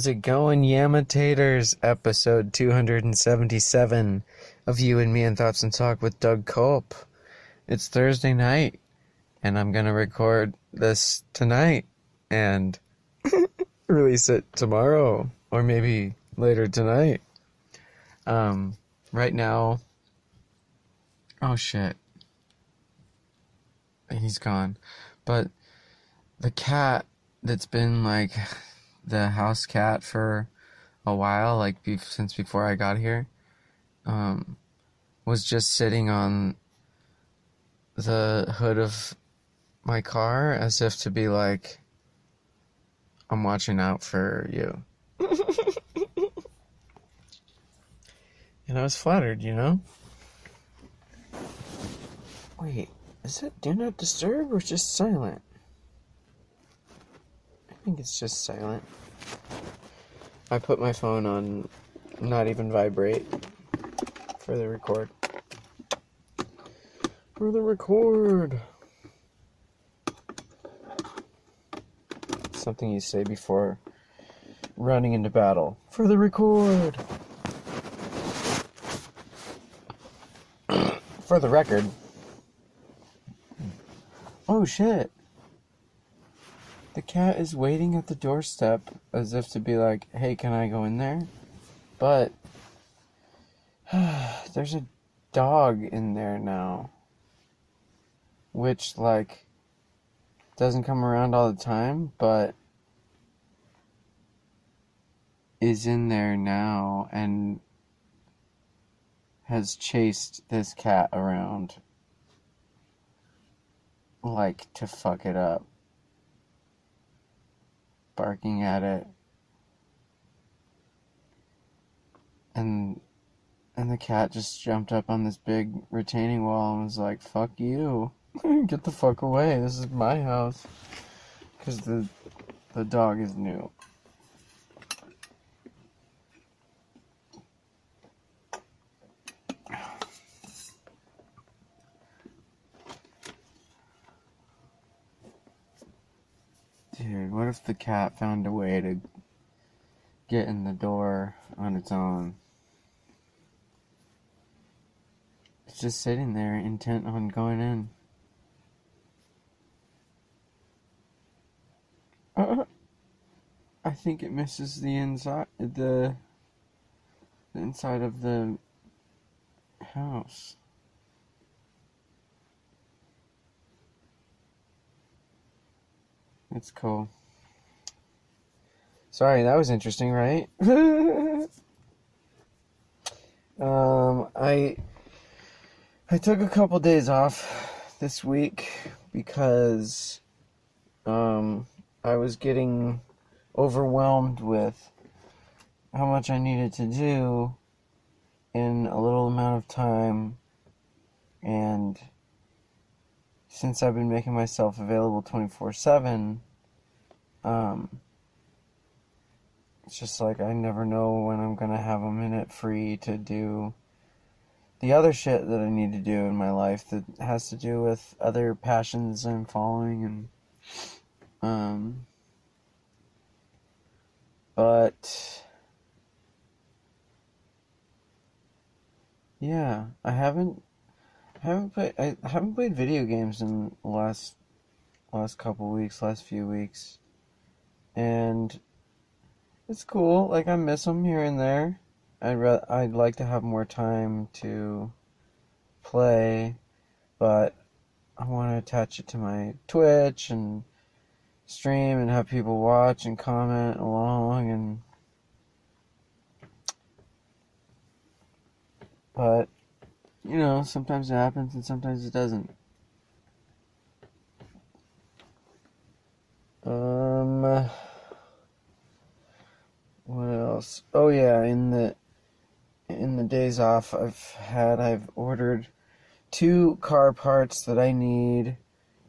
How's it going, Yamitators? Episode 277 of You and Me and Thoughts and Talk with Doug Culp. It's Thursday night, and I'm gonna record this tonight and release it tomorrow, or maybe later tonight. Um, right now, oh shit, he's gone. But the cat that's been like the house cat for a while, like be- since before I got here, um, was just sitting on the hood of my car as if to be like, I'm watching out for you. and I was flattered, you know? Wait, is that do not disturb or just silent? I think it's just silent. I put my phone on not even vibrate for the record. For the record. Something you say before running into battle. For the record. for the record. Oh shit. The cat is waiting at the doorstep as if to be like, hey, can I go in there? But there's a dog in there now. Which, like, doesn't come around all the time, but is in there now and has chased this cat around like to fuck it up barking at it. And and the cat just jumped up on this big retaining wall and was like, "Fuck you. Get the fuck away. This is my house." Cuz the the dog is new. Dude, what if the cat found a way to get in the door on its own? It's just sitting there, intent on going in. Uh, I think it misses the inside, the, the inside of the house. It's cool. Sorry, that was interesting, right? um, I I took a couple days off this week because um, I was getting overwhelmed with how much I needed to do in a little amount of time and since I've been making myself available 24 7, um, it's just like I never know when I'm going to have a minute free to do the other shit that I need to do in my life that has to do with other passions I'm following and, um, but, yeah, I haven't I haven't played. I haven't played video games in the last last couple weeks, last few weeks, and it's cool. Like I miss them here and there. I'd I'd like to have more time to play, but I want to attach it to my Twitch and stream and have people watch and comment along and. But you know, sometimes it happens and sometimes it doesn't. Um, what else? Oh yeah, in the in the days off I've had, I've ordered two car parts that I need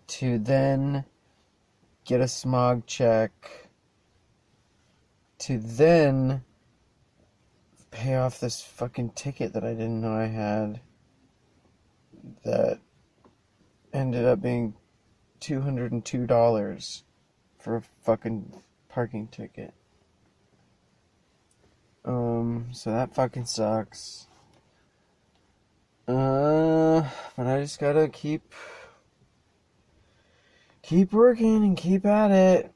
to then get a smog check to then pay off this fucking ticket that I didn't know I had that ended up being $202 for a fucking parking ticket. Um, so that fucking sucks. Uh, but I just gotta keep keep working and keep at it.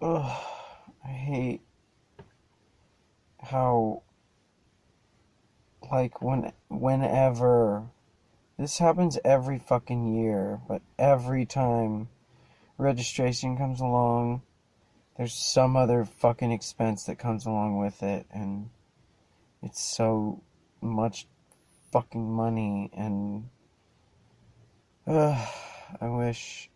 Ugh, I hate how like when whenever this happens every fucking year, but every time registration comes along, there's some other fucking expense that comes along with it and it's so much fucking money and uh, I wish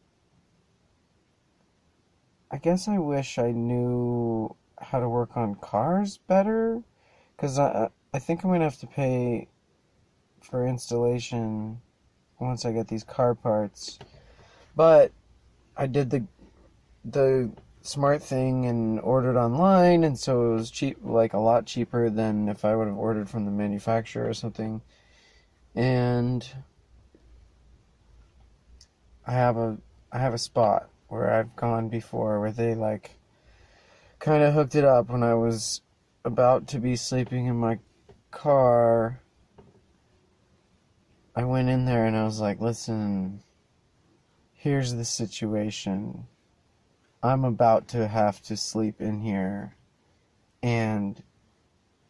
I guess I wish I knew how to work on cars better cuz I I think I'm to have to pay for installation once I get these car parts. But I did the the smart thing and ordered online and so it was cheap like a lot cheaper than if I would have ordered from the manufacturer or something and I have a I have a spot where I've gone before where they like kind of hooked it up when I was about to be sleeping in my car. I went in there and I was like, "Listen, here's the situation. I'm about to have to sleep in here and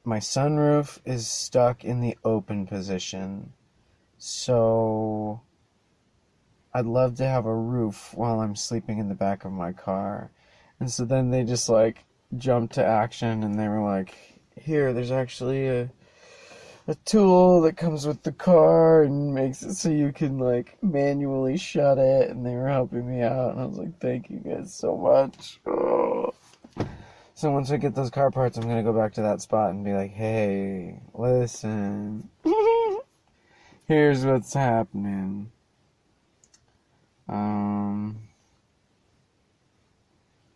my sunroof is stuck in the open position. So I'd love to have a roof while I'm sleeping in the back of my car. And so then they just like jumped to action and they were like, here, there's actually a a tool that comes with the car and makes it so you can like manually shut it and they were helping me out and I was like thank you guys so much. So once I get those car parts, I'm gonna go back to that spot and be like, "Hey, listen, here's what's happening." Um,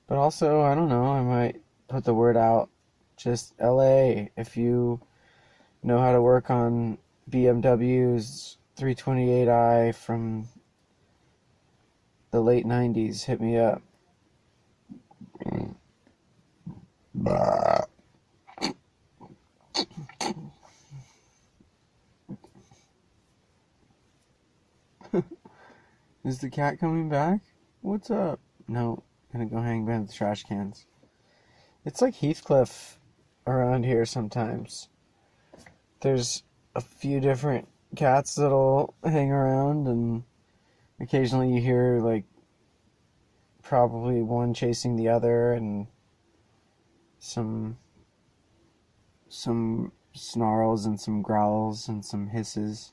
but also, I don't know. I might put the word out. Just LA, if you know how to work on BMW's 328i from the late 90s, hit me up. Is the cat coming back? What's up? No, gonna go hang behind the trash cans. It's like Heathcliff around here sometimes. There's a few different cats that'll hang around, and occasionally you hear like probably one chasing the other, and some some snarls and some growls and some hisses.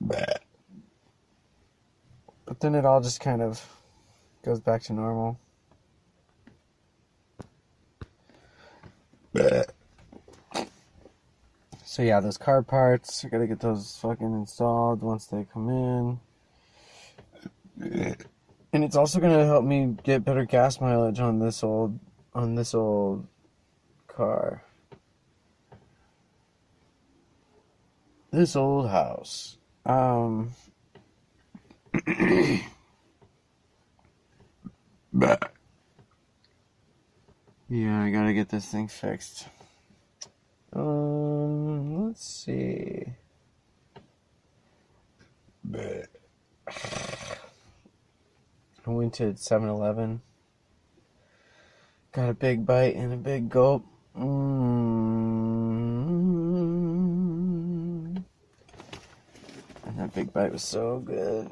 But then it all just kind of goes back to normal. So yeah, those car parts, I gotta get those fucking installed once they come in. And it's also gonna help me get better gas mileage on this old on this old car. This old house. Um but yeah, I gotta get this thing fixed. Um, let's see. I went to 7 Eleven. Got a big bite and a big gulp. Mm. And that big bite was so good.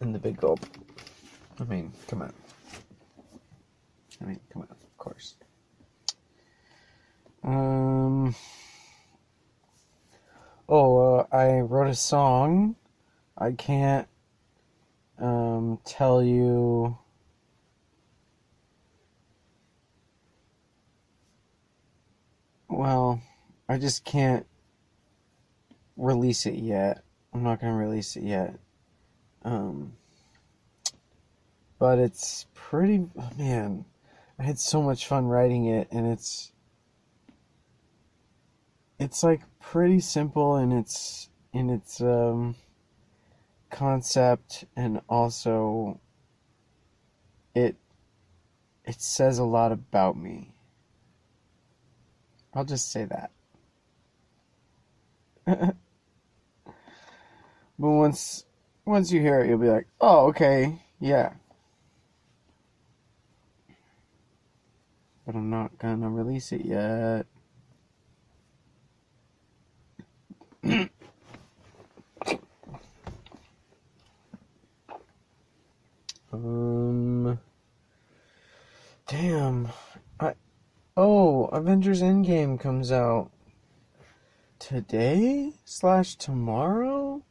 And the big gulp. I mean, come on. I mean, come on, of course. Um. Oh, uh, I wrote a song. I can't um, tell you. Well, I just can't release it yet. I'm not gonna release it yet. Um, but it's pretty. Man, I had so much fun writing it, and it's it's like pretty simple in its in its um concept and also it it says a lot about me. I'll just say that. but once once you hear it, you'll be like, "Oh, okay, yeah." But I'm not gonna release it yet. um. Damn. I. Oh, Avengers Endgame comes out today slash tomorrow.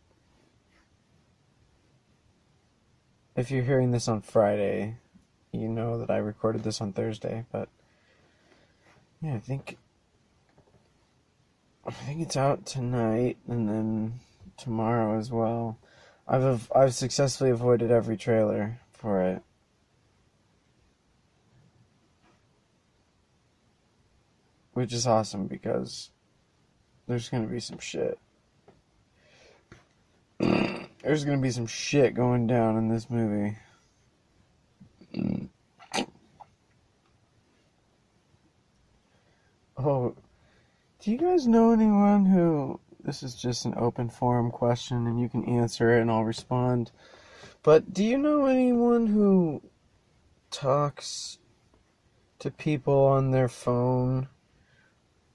If you're hearing this on Friday, you know that I recorded this on Thursday, but yeah, I think I think it's out tonight and then tomorrow as well. I've I've successfully avoided every trailer for it. Which is awesome because there's gonna be some shit. there's gonna be some shit going down in this movie. Oh, do you guys know anyone who? This is just an open forum question, and you can answer it, and I'll respond. But do you know anyone who talks to people on their phone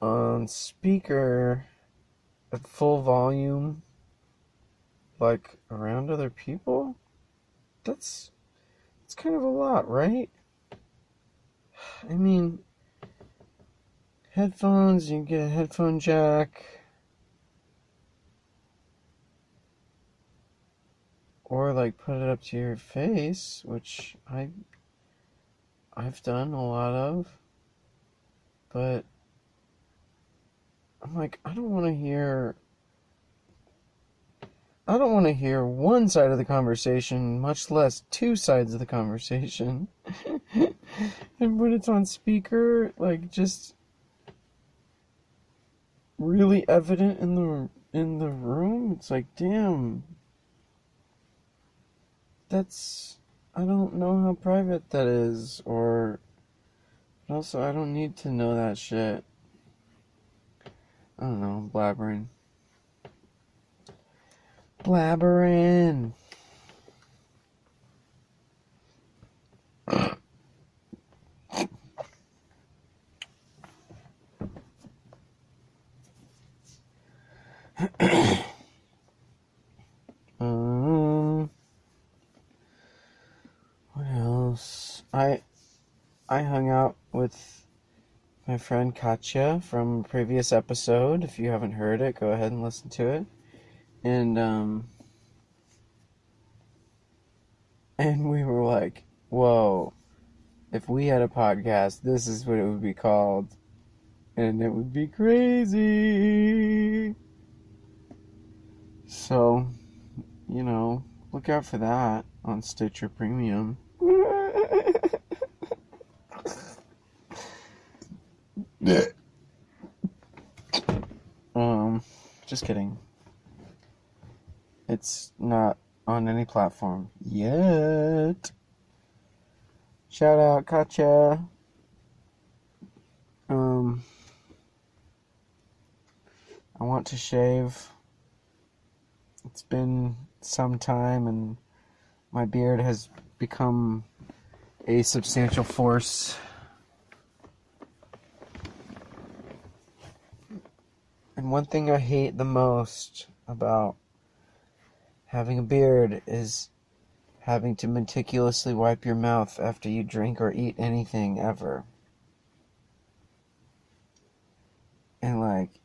on speaker at full volume, like around other people? That's it's kind of a lot, right? I mean, headphones, you get a headphone jack. Or like put it up to your face, which I I've done a lot of. But I'm like, I don't want to hear I don't want to hear one side of the conversation, much less two sides of the conversation. and when it's on speaker, like just really evident in the in the room. It's like, damn. That's I don't know how private that is or also I don't need to know that shit. I don't know, I'm blabbering. Blabbering. um, what else? I I hung out with my friend Katya from previous episode. If you haven't heard it, go ahead and listen to it. And um and we were like, "Whoa, if we had a podcast, this is what it would be called." And it would be crazy. So, you know, look out for that on Stitcher Premium. um, just kidding. It's not on any platform yet. Shout out Katya. Um, I want to shave it's been some time and my beard has become a substantial force. And one thing I hate the most about having a beard is having to meticulously wipe your mouth after you drink or eat anything ever. And like,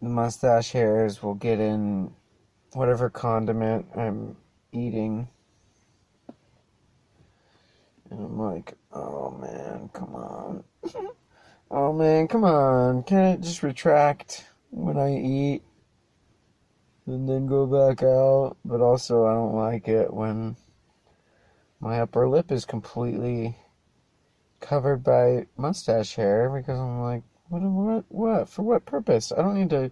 the mustache hairs will get in whatever condiment I'm eating. And I'm like, oh man, come on. oh man, come on. Can't it just retract when I eat and then go back out? But also, I don't like it when my upper lip is completely covered by mustache hair because I'm like, what, what, what? For what purpose? I don't need to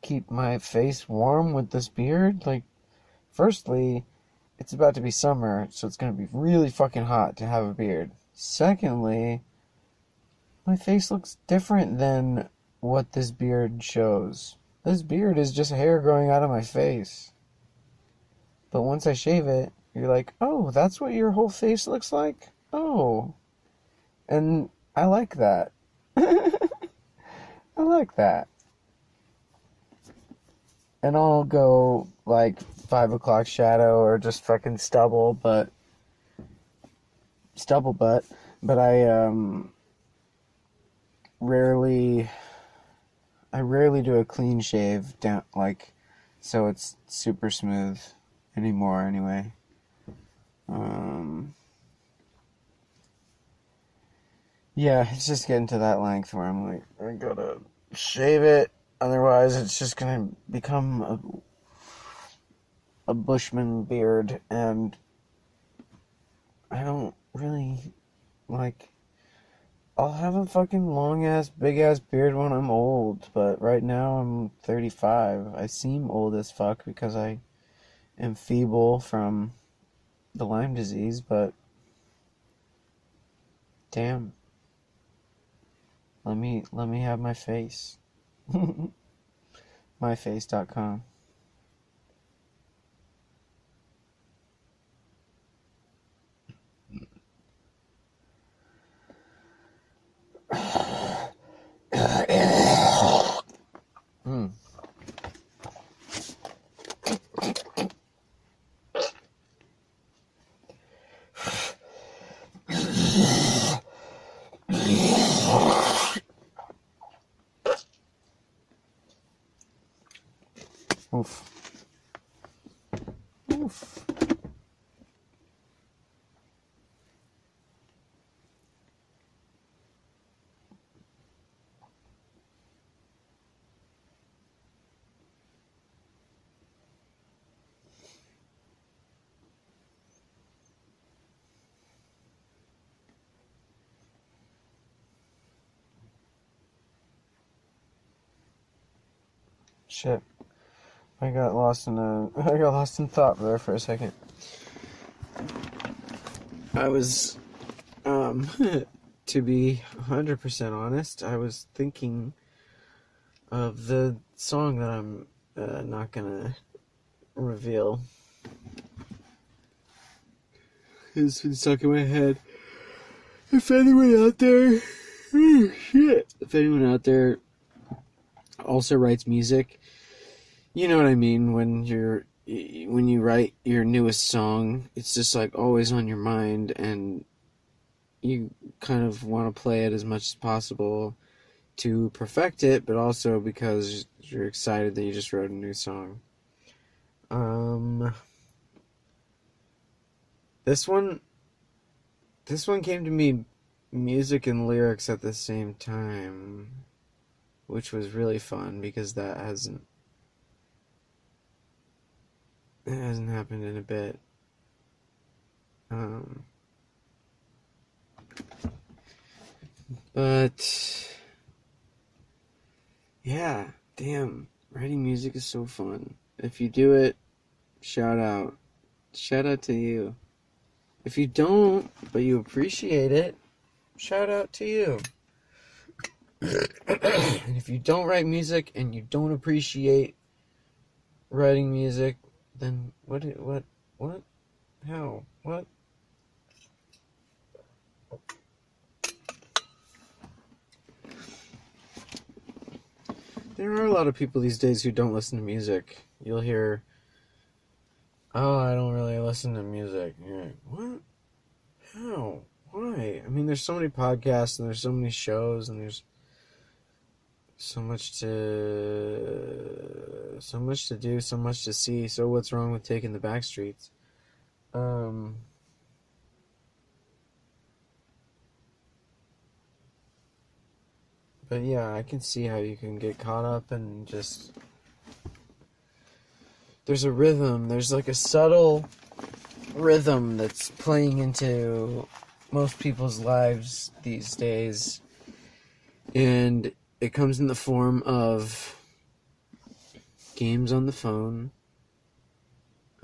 keep my face warm with this beard. Like, firstly, it's about to be summer, so it's gonna be really fucking hot to have a beard. Secondly, my face looks different than what this beard shows. This beard is just hair growing out of my face. But once I shave it, you're like, oh, that's what your whole face looks like? Oh. And I like that. I like that. And I'll go like five o'clock shadow or just fucking stubble, but stubble butt. But I um rarely I rarely do a clean shave down like so it's super smooth anymore anyway. Um Yeah, it's just getting to that length where I'm like, I gotta shave it, otherwise it's just gonna become a, a Bushman beard, and I don't really like. I'll have a fucking long ass, big ass beard when I'm old, but right now I'm 35. I seem old as fuck because I am feeble from the Lyme disease, but damn. Let me let me have my face. Myface.com. Shit. I got lost in a I got lost in thought there for a second. I was um to be 100% honest, I was thinking of the song that I'm uh, not to reveal. It's been stuck in my head. If anyone out there, shit, if anyone out there also writes music, you know what I mean? When you're when you write your newest song, it's just like always on your mind and you kind of want to play it as much as possible to perfect it, but also because you're excited that you just wrote a new song. Um this one this one came to me music and lyrics at the same time, which was really fun because that hasn't it hasn't happened in a bit. Um, but yeah, damn, writing music is so fun. If you do it, shout out. Shout out to you. If you don't, but you appreciate it, shout out to you. And if you don't write music and you don't appreciate writing music, then what? What? What? How? What? There are a lot of people these days who don't listen to music. You'll hear, "Oh, I don't really listen to music." Like, "What? How? Why?" I mean, there's so many podcasts and there's so many shows and there's so much to so much to do, so much to see. So what's wrong with taking the back streets? Um But yeah, I can see how you can get caught up and just there's a rhythm, there's like a subtle rhythm that's playing into most people's lives these days. And it comes in the form of games on the phone,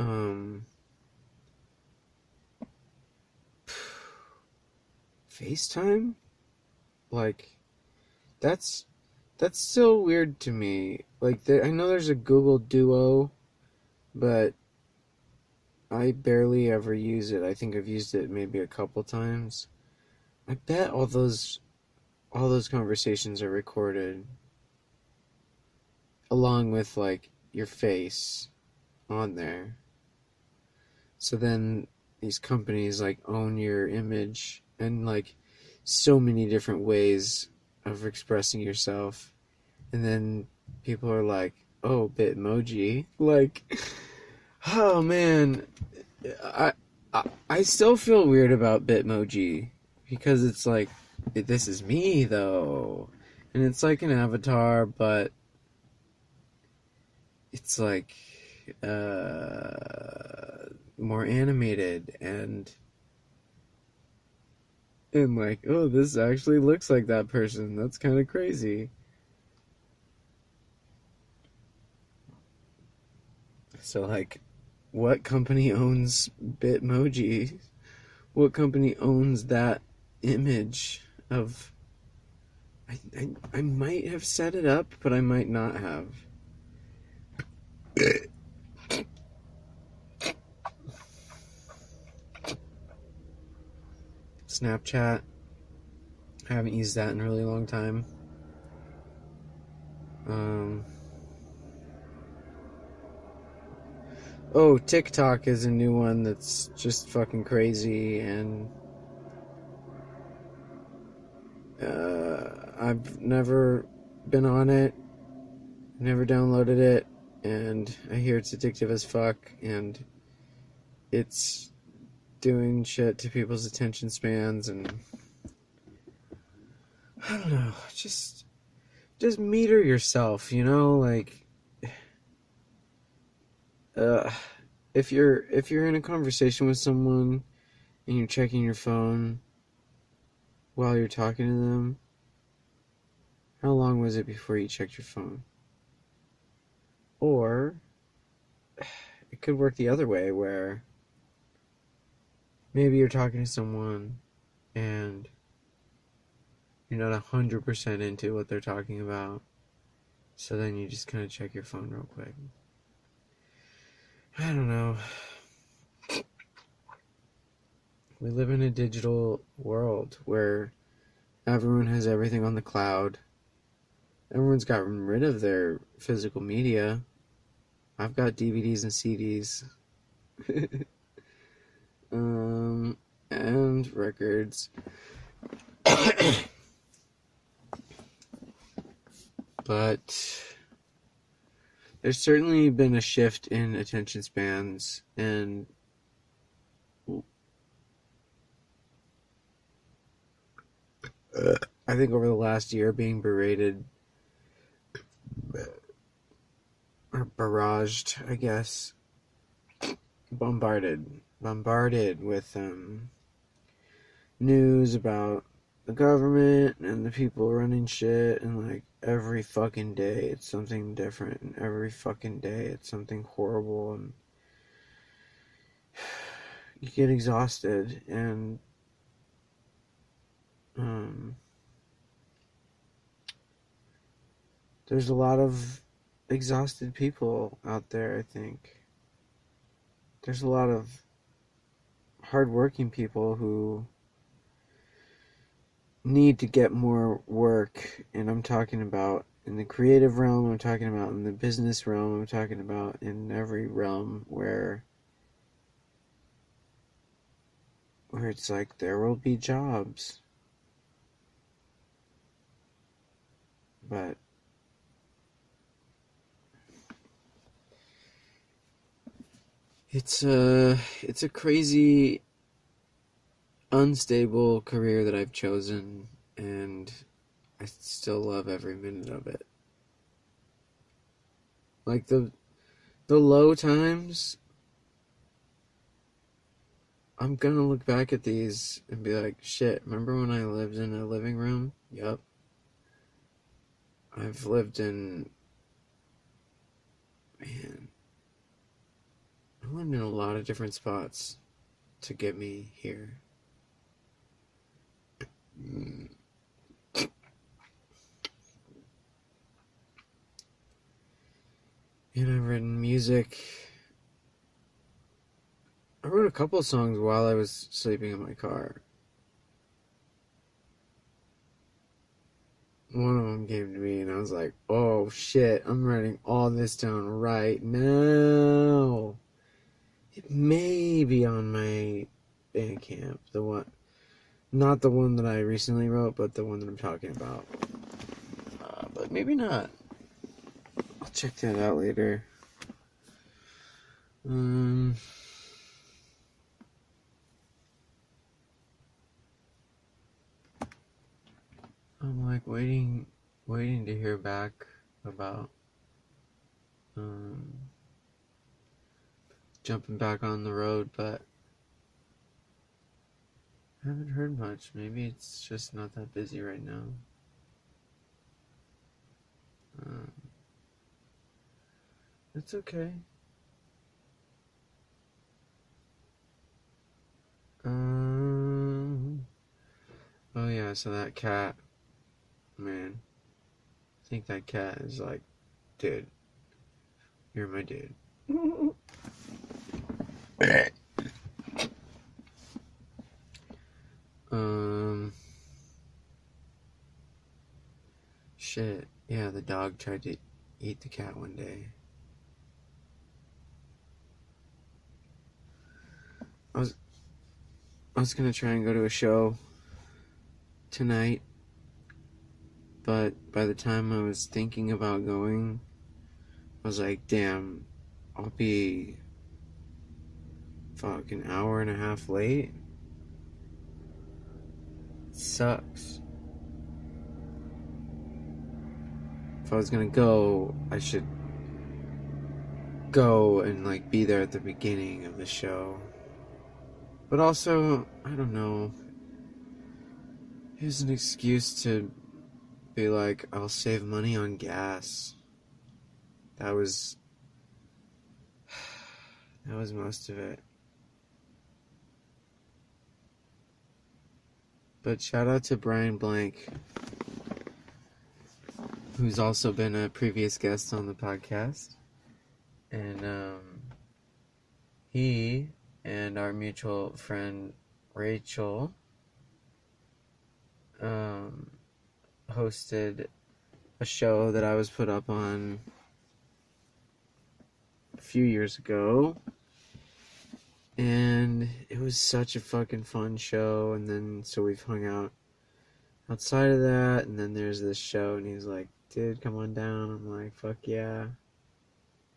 Um, FaceTime? Like, that's that's still weird to me. Like, I know there's a Google Duo, but I barely ever use it. I think I've used it maybe a couple times. I bet all those all those conversations are recorded along with like your face on there. So then these companies like own your image and like so many different ways of expressing yourself. And then people are like, "Oh, Bitmoji." Like oh man, I I, I still feel weird about Bitmoji because it's like this is me though. And it's like an avatar, but it's like uh, more animated and and like oh this actually looks like that person. That's kind of crazy. So like what company owns bitmoji? What company owns that image of I, I, I might have set it up but i might not have Snapchat. I haven't used that in a really long time. Um, oh, TikTok is a new one that's just fucking crazy, and uh, I've never been on it, never downloaded it and I hear it's addictive as fuck, and it's doing shit to people's attention spans, and I don't know, just just meter yourself, you know, like uh, if you're if you're in a conversation with someone and you're checking your phone while you're talking to them, how long was it before you checked your phone? Or it could work the other way where maybe you're talking to someone and you're not 100% into what they're talking about. So then you just kind of check your phone real quick. I don't know. We live in a digital world where everyone has everything on the cloud. Everyone's gotten rid of their physical media. I've got DVDs and CDs. um, and records. but there's certainly been a shift in attention spans and I think over the last year being berated or barraged, I guess, bombarded, bombarded with um, news about the government and the people running shit, and like every fucking day it's something different, and every fucking day it's something horrible, and you get exhausted, and um, there's a lot of exhausted people out there, I think. There's a lot of hardworking people who need to get more work, and I'm talking about in the creative realm, I'm talking about in the business realm, I'm talking about in every realm where where it's like there will be jobs. But It's a it's a crazy unstable career that I've chosen and I still love every minute of it. Like the the low times I'm gonna look back at these and be like, shit, remember when I lived in a living room? Yup. I've lived in man I lived in a lot of different spots to get me here. And I've written music. I wrote a couple songs while I was sleeping in my car. One of them came to me, and I was like, oh shit, I'm writing all this down right now. It may be on my Bandcamp, the one, not the one that I recently wrote, but the one that I'm talking about. Uh, but maybe not. I'll check that out later. Um. I'm like waiting, waiting to hear back about um, jumping back on the road, but I haven't heard much. Maybe it's just not that busy right now. Um, it's okay. Um. Oh yeah, so that cat, man. I think that cat is like, dude, you're my dude. um. Shit. Yeah, the dog tried to eat the cat one day. I was I was gonna try and go to a show tonight, but by the time I was thinking about going, I was like, damn, I'll be fuck an hour and a half late. It sucks. If I was gonna go, I should go and like be there at the beginning of the show. But also, I don't know. Here's an excuse to be like, I'll save money on gas. That was. That was most of it. But shout out to Brian Blank, who's also been a previous guest on the podcast. And, um, he and our mutual friend Rachel um, hosted a show that I was put up on a few years ago. And it was such a fucking fun show. And then, so we've hung out outside of that. And then there's this show, and he's like, dude, come on down. I'm like, fuck yeah.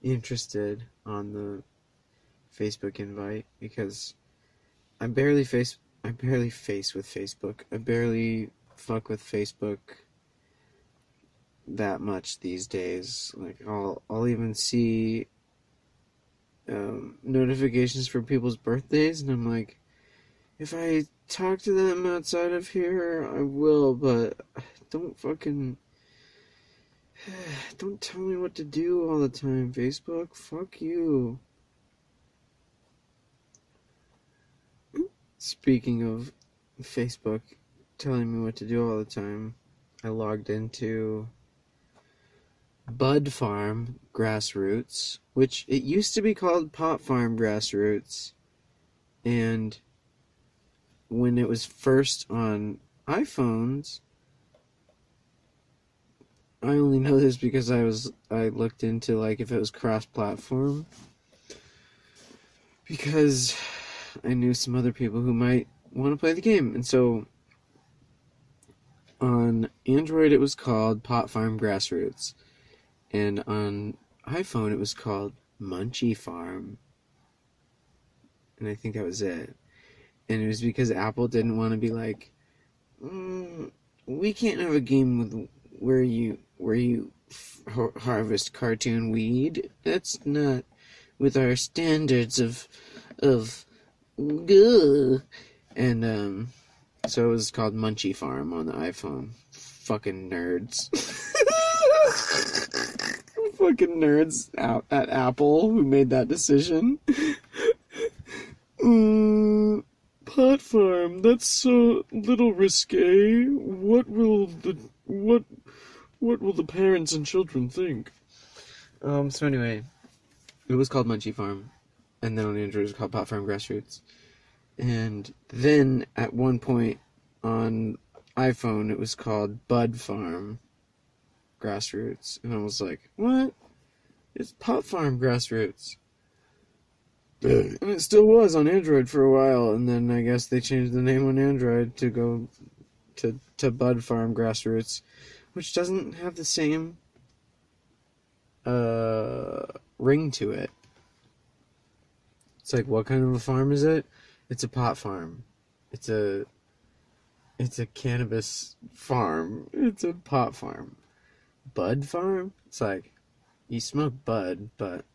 Interested on the Facebook invite because I barely face I barely face with Facebook. I barely fuck with Facebook that much these days. Like I'll I'll even see um, notifications for people's birthdays, and I'm like, if I talk to them outside of here, I will, but don't fucking don't tell me what to do all the time, Facebook. Fuck you. Speaking of Facebook telling me what to do all the time, I logged into Bud Farm Grassroots, which it used to be called Pot Farm Grassroots. And when it was first on iPhones, I only know this because I was I looked into like if it was cross platform because I knew some other people who might want to play the game. And so on Android, it was called Pot Farm Grassroots. And on iPhone, it was called Munchie Farm. And I think that was it. And it was because Apple didn't want to be like, mm, we can't have a game with where you where you harvest cartoon weed. That's not with our standards of of Gah. And um, so it was called Munchie Farm on the iPhone. Fucking nerds. fucking nerds out at Apple who made that decision. Mm, pot farm. That's so little risque. What will the what what will the parents and children think? Um. So anyway, it was called Munchie Farm, and then on Android it was called Pot Farm Grassroots, and then at one point on iPhone it was called Bud Farm Grassroots, and I was like, what? It's Pot Farm Grassroots. And it still was on Android for a while, and then I guess they changed the name on Android to go to to Bud Farm Grassroots, which doesn't have the same uh ring to it. It's like what kind of a farm is it? It's a pot farm. It's a it's a cannabis farm. It's a pot farm. Bud farm? It's like you smoke bud, but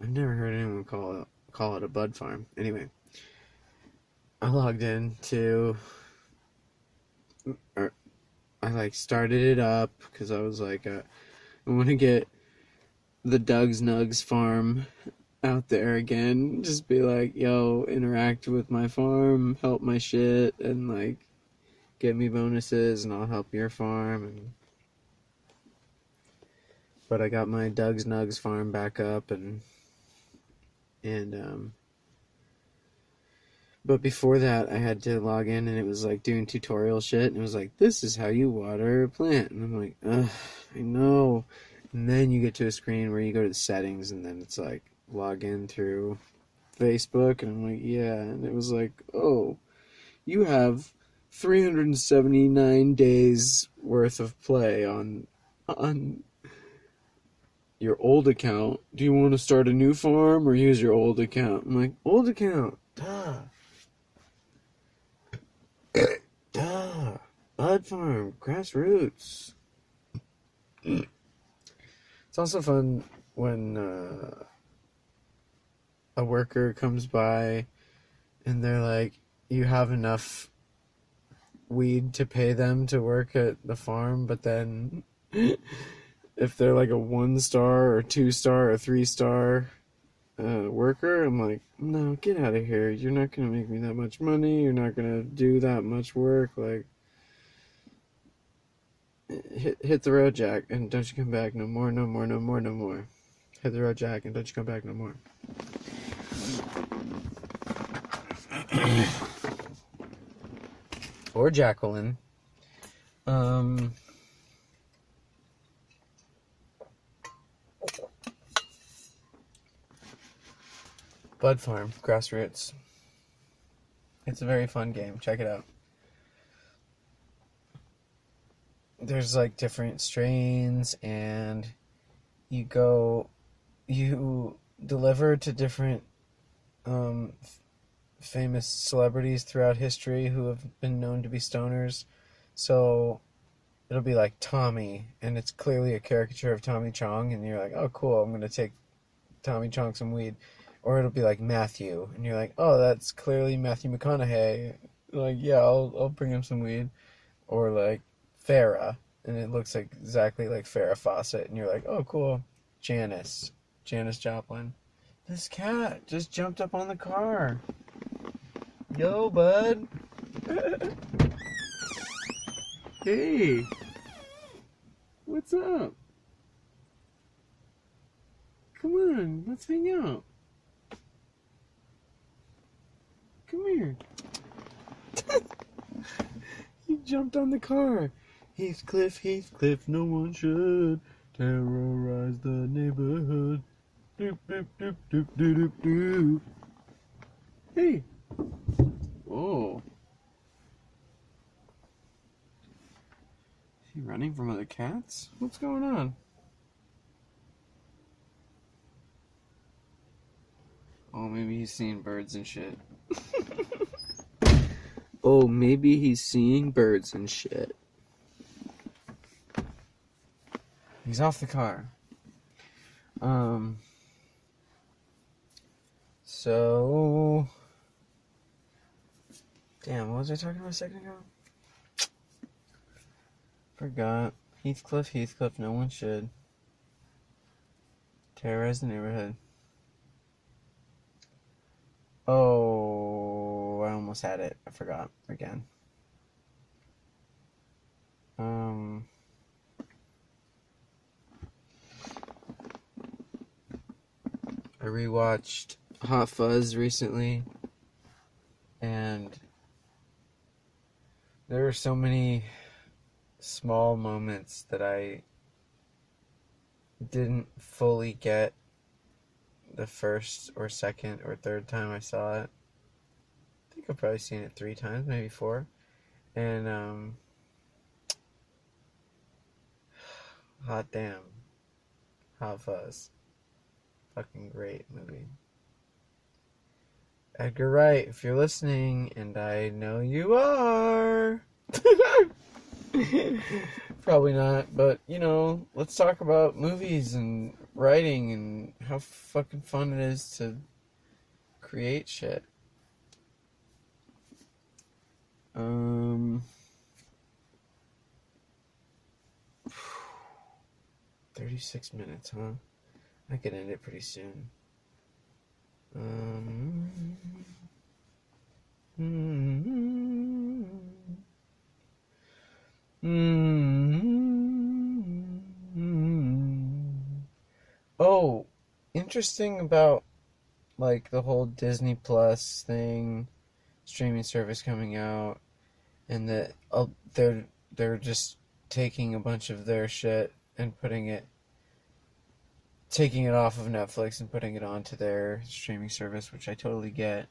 I've never heard anyone call it call it a bud farm. Anyway, I logged in to, or I like started it up because I was like, uh, I want to get the Doug's Nugs farm out there again. Just be like, yo, interact with my farm, help my shit, and like get me bonuses, and I'll help your farm. And but I got my Doug's Nugs farm back up and and um but before that I had to log in and it was like doing tutorial shit and it was like this is how you water a plant. And I'm like ugh I know. And then you get to a screen where you go to the settings and then it's like log in through Facebook and I'm like yeah. And it was like oh you have 379 days worth of play on on your old account. Do you want to start a new farm or use your old account? I'm like, old account. Duh. Duh. Bud farm. Grassroots. it's also fun when uh, a worker comes by and they're like, you have enough weed to pay them to work at the farm, but then if they're like a one star or two star or three star uh, worker, I'm like, no, get out of here. You're not gonna make me that much money. You're not gonna do that much work. Like, hit hit the road, Jack, and don't you come back no more, no more, no more, no more. Hit the road, Jack, and don't you come back no more. or Jacqueline. Um. Bud Farm, Grassroots. It's a very fun game. Check it out. There's like different strains, and you go, you deliver to different um, f- famous celebrities throughout history who have been known to be stoners. So it'll be like Tommy, and it's clearly a caricature of Tommy Chong, and you're like, oh, cool, I'm gonna take Tommy Chong some weed or it'll be like Matthew, and you're like, oh, that's clearly Matthew McConaughey. Like, yeah, I'll I'll bring him some weed, or like Farrah, and it looks like exactly like Farrah Fawcett, and you're like, oh, cool, Janis, Janis Joplin. This cat just jumped up on the car. Yo, bud. hey. What's up? Come on, let's hang out. Come here. he jumped on the car. Heathcliff, Heathcliff, no one should terrorize the neighborhood. Doop, doop, doop, doop, doop, doop, doop. Hey. Oh. Is he running from other cats? What's going on? Oh, maybe he's seeing birds and shit. oh, maybe he's seeing birds and shit. He's off the car. Um. So. Damn, what was I talking about a second ago? Forgot. Heathcliff, Heathcliff, no one should. Terrorize the neighborhood. Oh, I almost had it. I forgot again. Um. I rewatched Hot Fuzz recently, and there were so many small moments that I didn't fully get the first or second or third time I saw it. I think I've probably seen it three times, maybe four. And um hot damn. Hot fuzz. Fucking great movie. Edgar Wright, if you're listening, and I know you are. Probably not, but you know, let's talk about movies and writing and how fucking fun it is to create shit. Um 36 minutes, huh? I could end it pretty soon. Um, mm-hmm. Mm-hmm. Oh, interesting about like the whole Disney Plus thing, streaming service coming out, and that uh, they're they're just taking a bunch of their shit and putting it taking it off of Netflix and putting it onto their streaming service, which I totally get.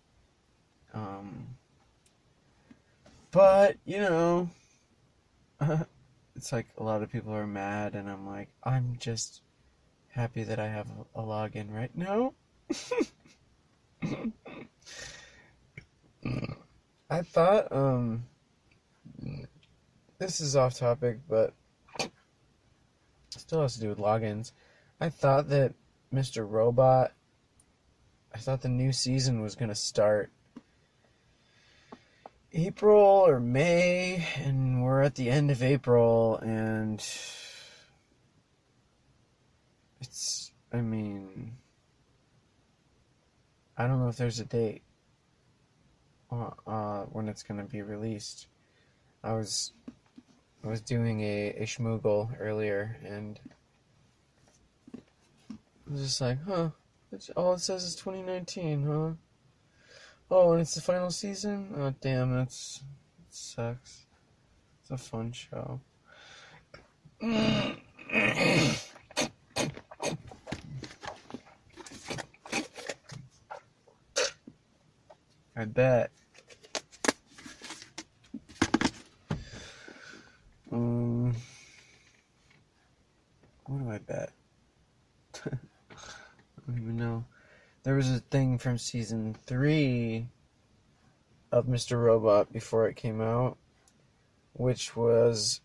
Um, but you know, it's like a lot of people are mad, and I'm like, I'm just happy that I have a, login right now. I thought, um, this is off topic, but still has to do with logins. I thought that Mr. Robot, I thought the new season was going to start April or May, and we're at the end of April, and it's, I mean, I don't know if there's a date uh, uh, when it's going to be released. I was I was doing a, a schmoogle earlier, and I was just like, huh, it's, all it says is 2019, huh? Oh, and it's the final season? Oh, damn, that's, that sucks. It's a fun show. I bet. Um, what do I bet? I don't even know. There was a thing from season three of Mr. Robot before it came out, which was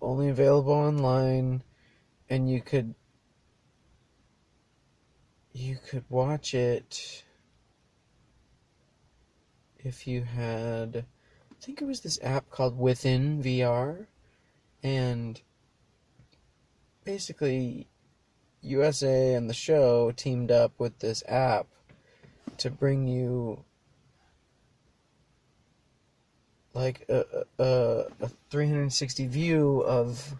only available online, and you could you could watch it if you had I think it was this app called Within VR and basically USA and the show teamed up with this app to bring you like a, a, a 360 view of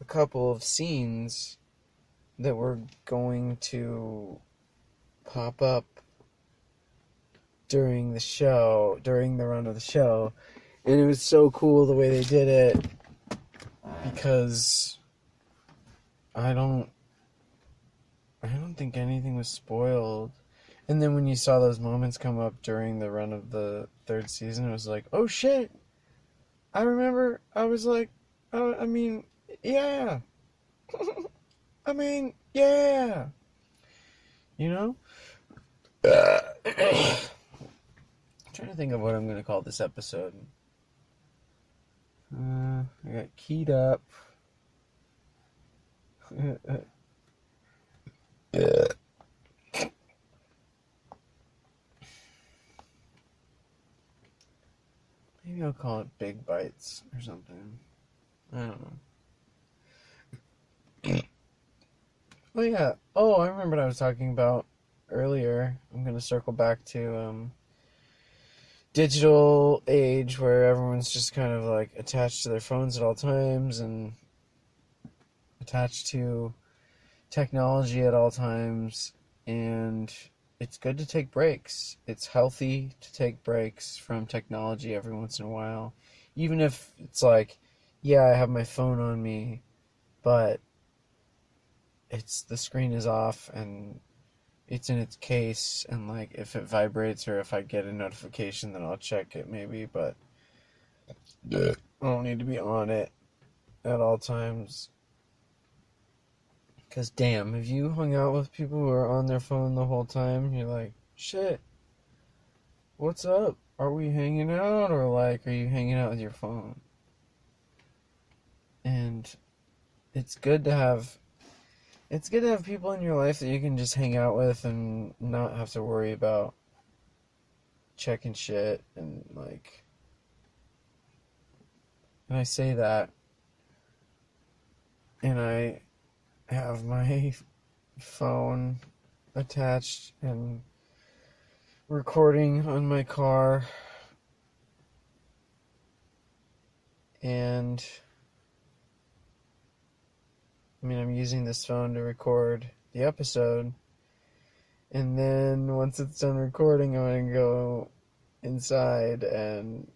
a couple of scenes that were going to pop up during the show, during the run of the show. And it was so cool the way they did it because I don't I don't think anything was spoiled. And then when you saw those moments come up during the run of the third season, it was like, oh shit! I remember I was like, uh, I mean, yeah. I mean, yeah. You know? Trying to think of what I'm going to call this episode. Uh, I got keyed up. Maybe I'll call it Big Bites or something. I don't know. Oh yeah. Oh, I remember what I was talking about earlier. I'm gonna circle back to um, digital age where everyone's just kind of like attached to their phones at all times and attached to technology at all times and it's good to take breaks. It's healthy to take breaks from technology every once in a while. Even if it's like, yeah, I have my phone on me, but it's the screen is off and it's in its case and like if it vibrates or if I get a notification then I'll check it maybe, but I don't need to be on it at all times. Cause damn, if you hung out with people who are on their phone the whole time, you're like, shit, what's up? Are we hanging out or like are you hanging out with your phone? And it's good to have it's good to have people in your life that you can just hang out with and not have to worry about checking shit and like and I say that and I have my phone attached and recording on my car and I mean I'm using this phone to record the episode. And then once it's done recording I'm going to go inside and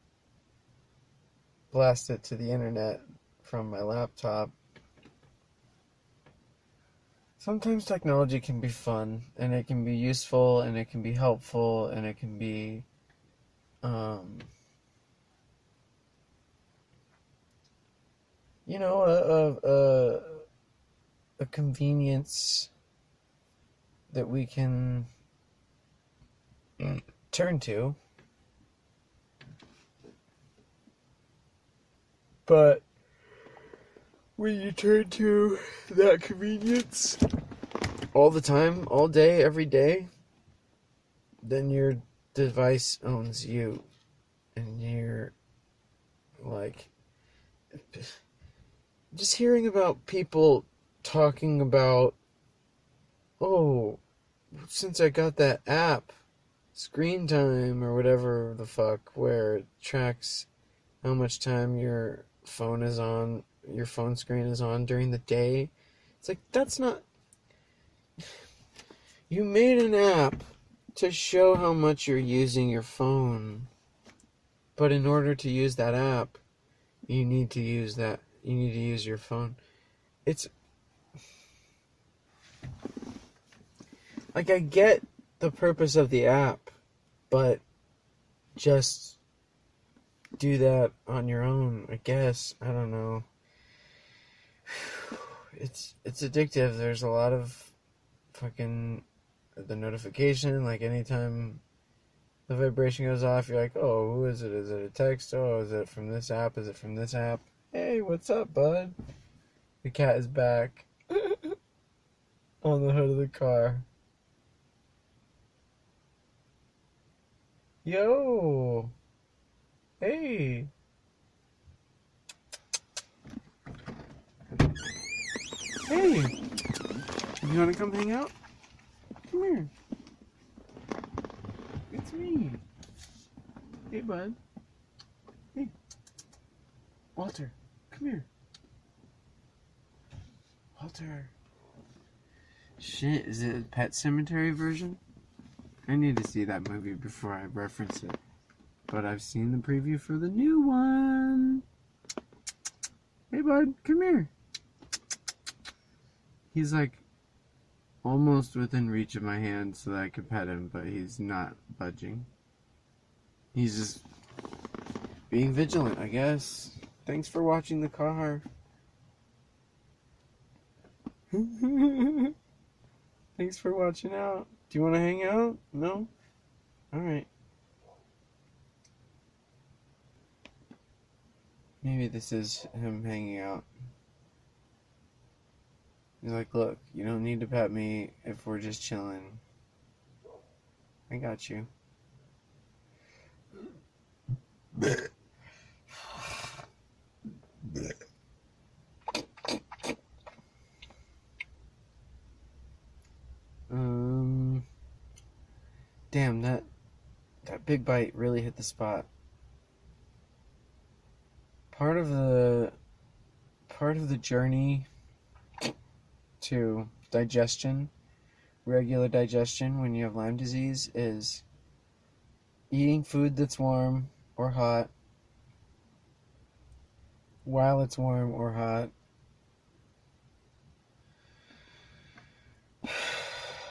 blast it to the internet from my laptop. Sometimes technology can be fun and it can be useful and it can be helpful and it can be um, you know a, a, a, a convenience that we can turn to but when you turn to that convenience all the time, all day, every day, then your device owns you. And you're like just hearing about people talking about oh since I got that app screen time or whatever the fuck where it tracks how much time your phone is on your phone screen is on during the day. It's like that's not you made an app to show how much you're using your phone. But in order to use that app, you need to use that you need to use your phone. It's like I get the purpose of the app, but just do that on your own, I guess. I don't know it's it's addictive. There's a lot of fucking the notification. Like anytime the vibration goes off, you're like, oh, who is it? Is it a text? Oh, is it from this app? Is it from this app? Hey, what's up, bud? The cat is back on the hood of the car. Yo, hey. Hey! You wanna come hang out? Come here. It's me. Hey, bud. Hey. Walter, come here. Walter. Shit, is it a Pet Sematary version? I need to see that movie before I reference it. But I've seen the preview for the new one. Hey, bud, come here. He's like almost within reach of my hand so that I could pet him, but he's not budging. He's just being vigilant, I guess. Thanks for watching the car. Thanks for watching out. Do you want to hang out? No? Alright. Maybe this is him hanging out. He's like, look, you don't need to pet me if we're just chilling. I got you. Um, Damn, that, that big Bite really hit the spot. Part of the part of the journey to digestion, regular digestion when you have Lyme disease is eating food that's warm or hot while it's warm or hot.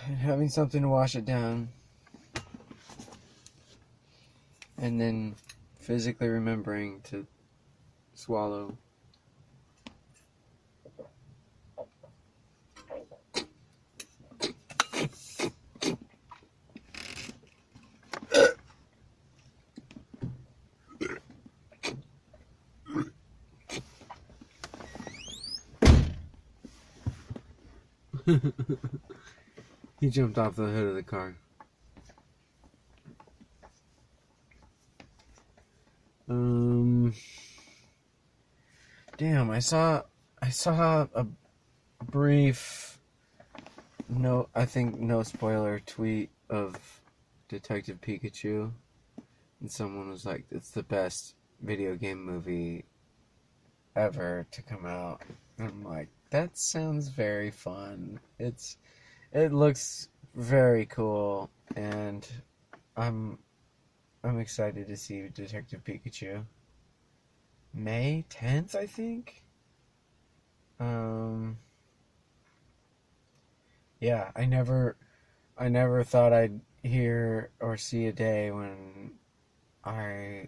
And having something to wash it down. And then physically remembering to swallow. he jumped off the hood of the car. Um. Damn, I saw, I saw a brief, no, I think no spoiler tweet of Detective Pikachu, and someone was like, "It's the best video game movie ever to come out." And I'm like, that sounds very fun. It's, it looks very cool, and I'm I'm excited to see Detective Pikachu. May 10th, I think. Um Yeah, I never I never thought I'd hear or see a day when I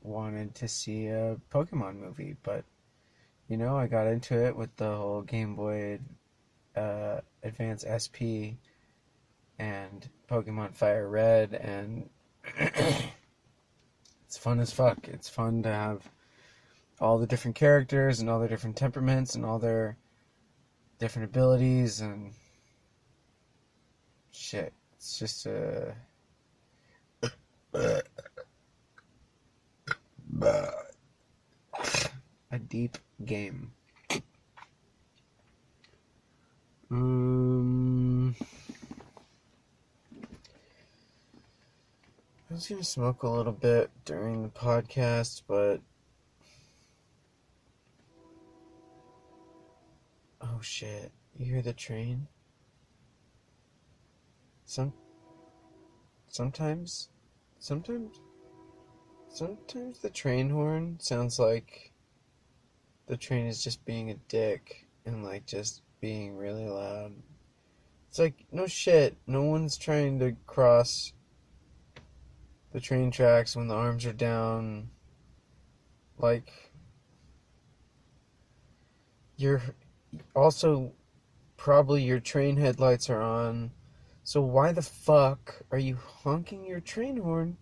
wanted to see a Pokemon movie, but you know, I got into it with the whole Game Boy uh, Advance SP and Pokemon Fire Red and it's fun as fuck. It's fun to have all the different characters and all their different temperaments and all their different abilities and shit. It's just a a deep game. Um I was gonna smoke a little bit during the podcast, but oh shit! You hear the train? Some sometimes, sometimes, sometimes the train horn sounds like the train is just being a dick and like just being really loud. It's like no shit. No one's trying to cross the train tracks when the arms are down. Like, you're also probably your train headlights are on. So why the fuck are you honking your train horn?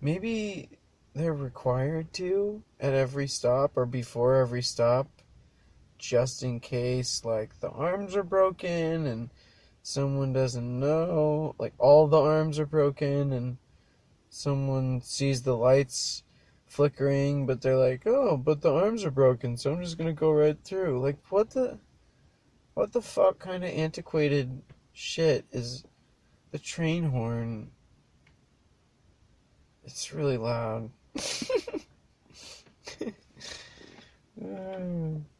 Maybe they're required to at every stop or before every stop just in case like the arms are broken and someone doesn't know like all the arms are broken and someone sees the lights flickering, but they're like, "Oh, but the arms are broken, so I'm just gonna go right through." Like, what the, what the fuck kind of antiquated shit is the train horn? It's really loud.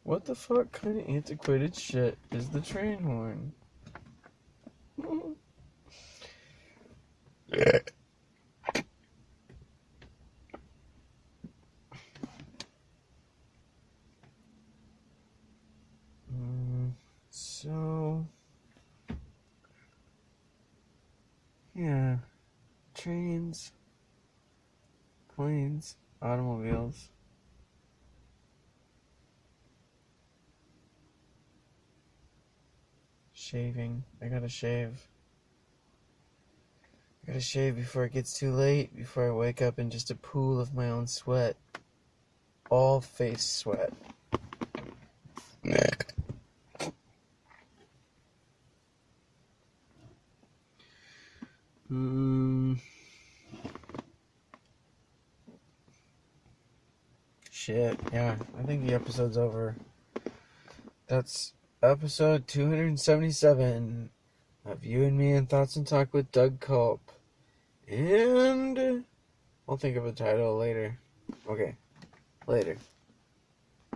what the fuck kind of antiquated shit is the train horn? So, yeah, trains, planes, automobiles. Shaving. I gotta shave. I gotta shave before it gets too late, before I wake up in just a pool of my own sweat. All face sweat. Mm. Shit, yeah, I think the episode's over. That's episode 277 of You and Me and Thoughts and Talk with Doug Culp. And I'll think of a title later. Okay, later.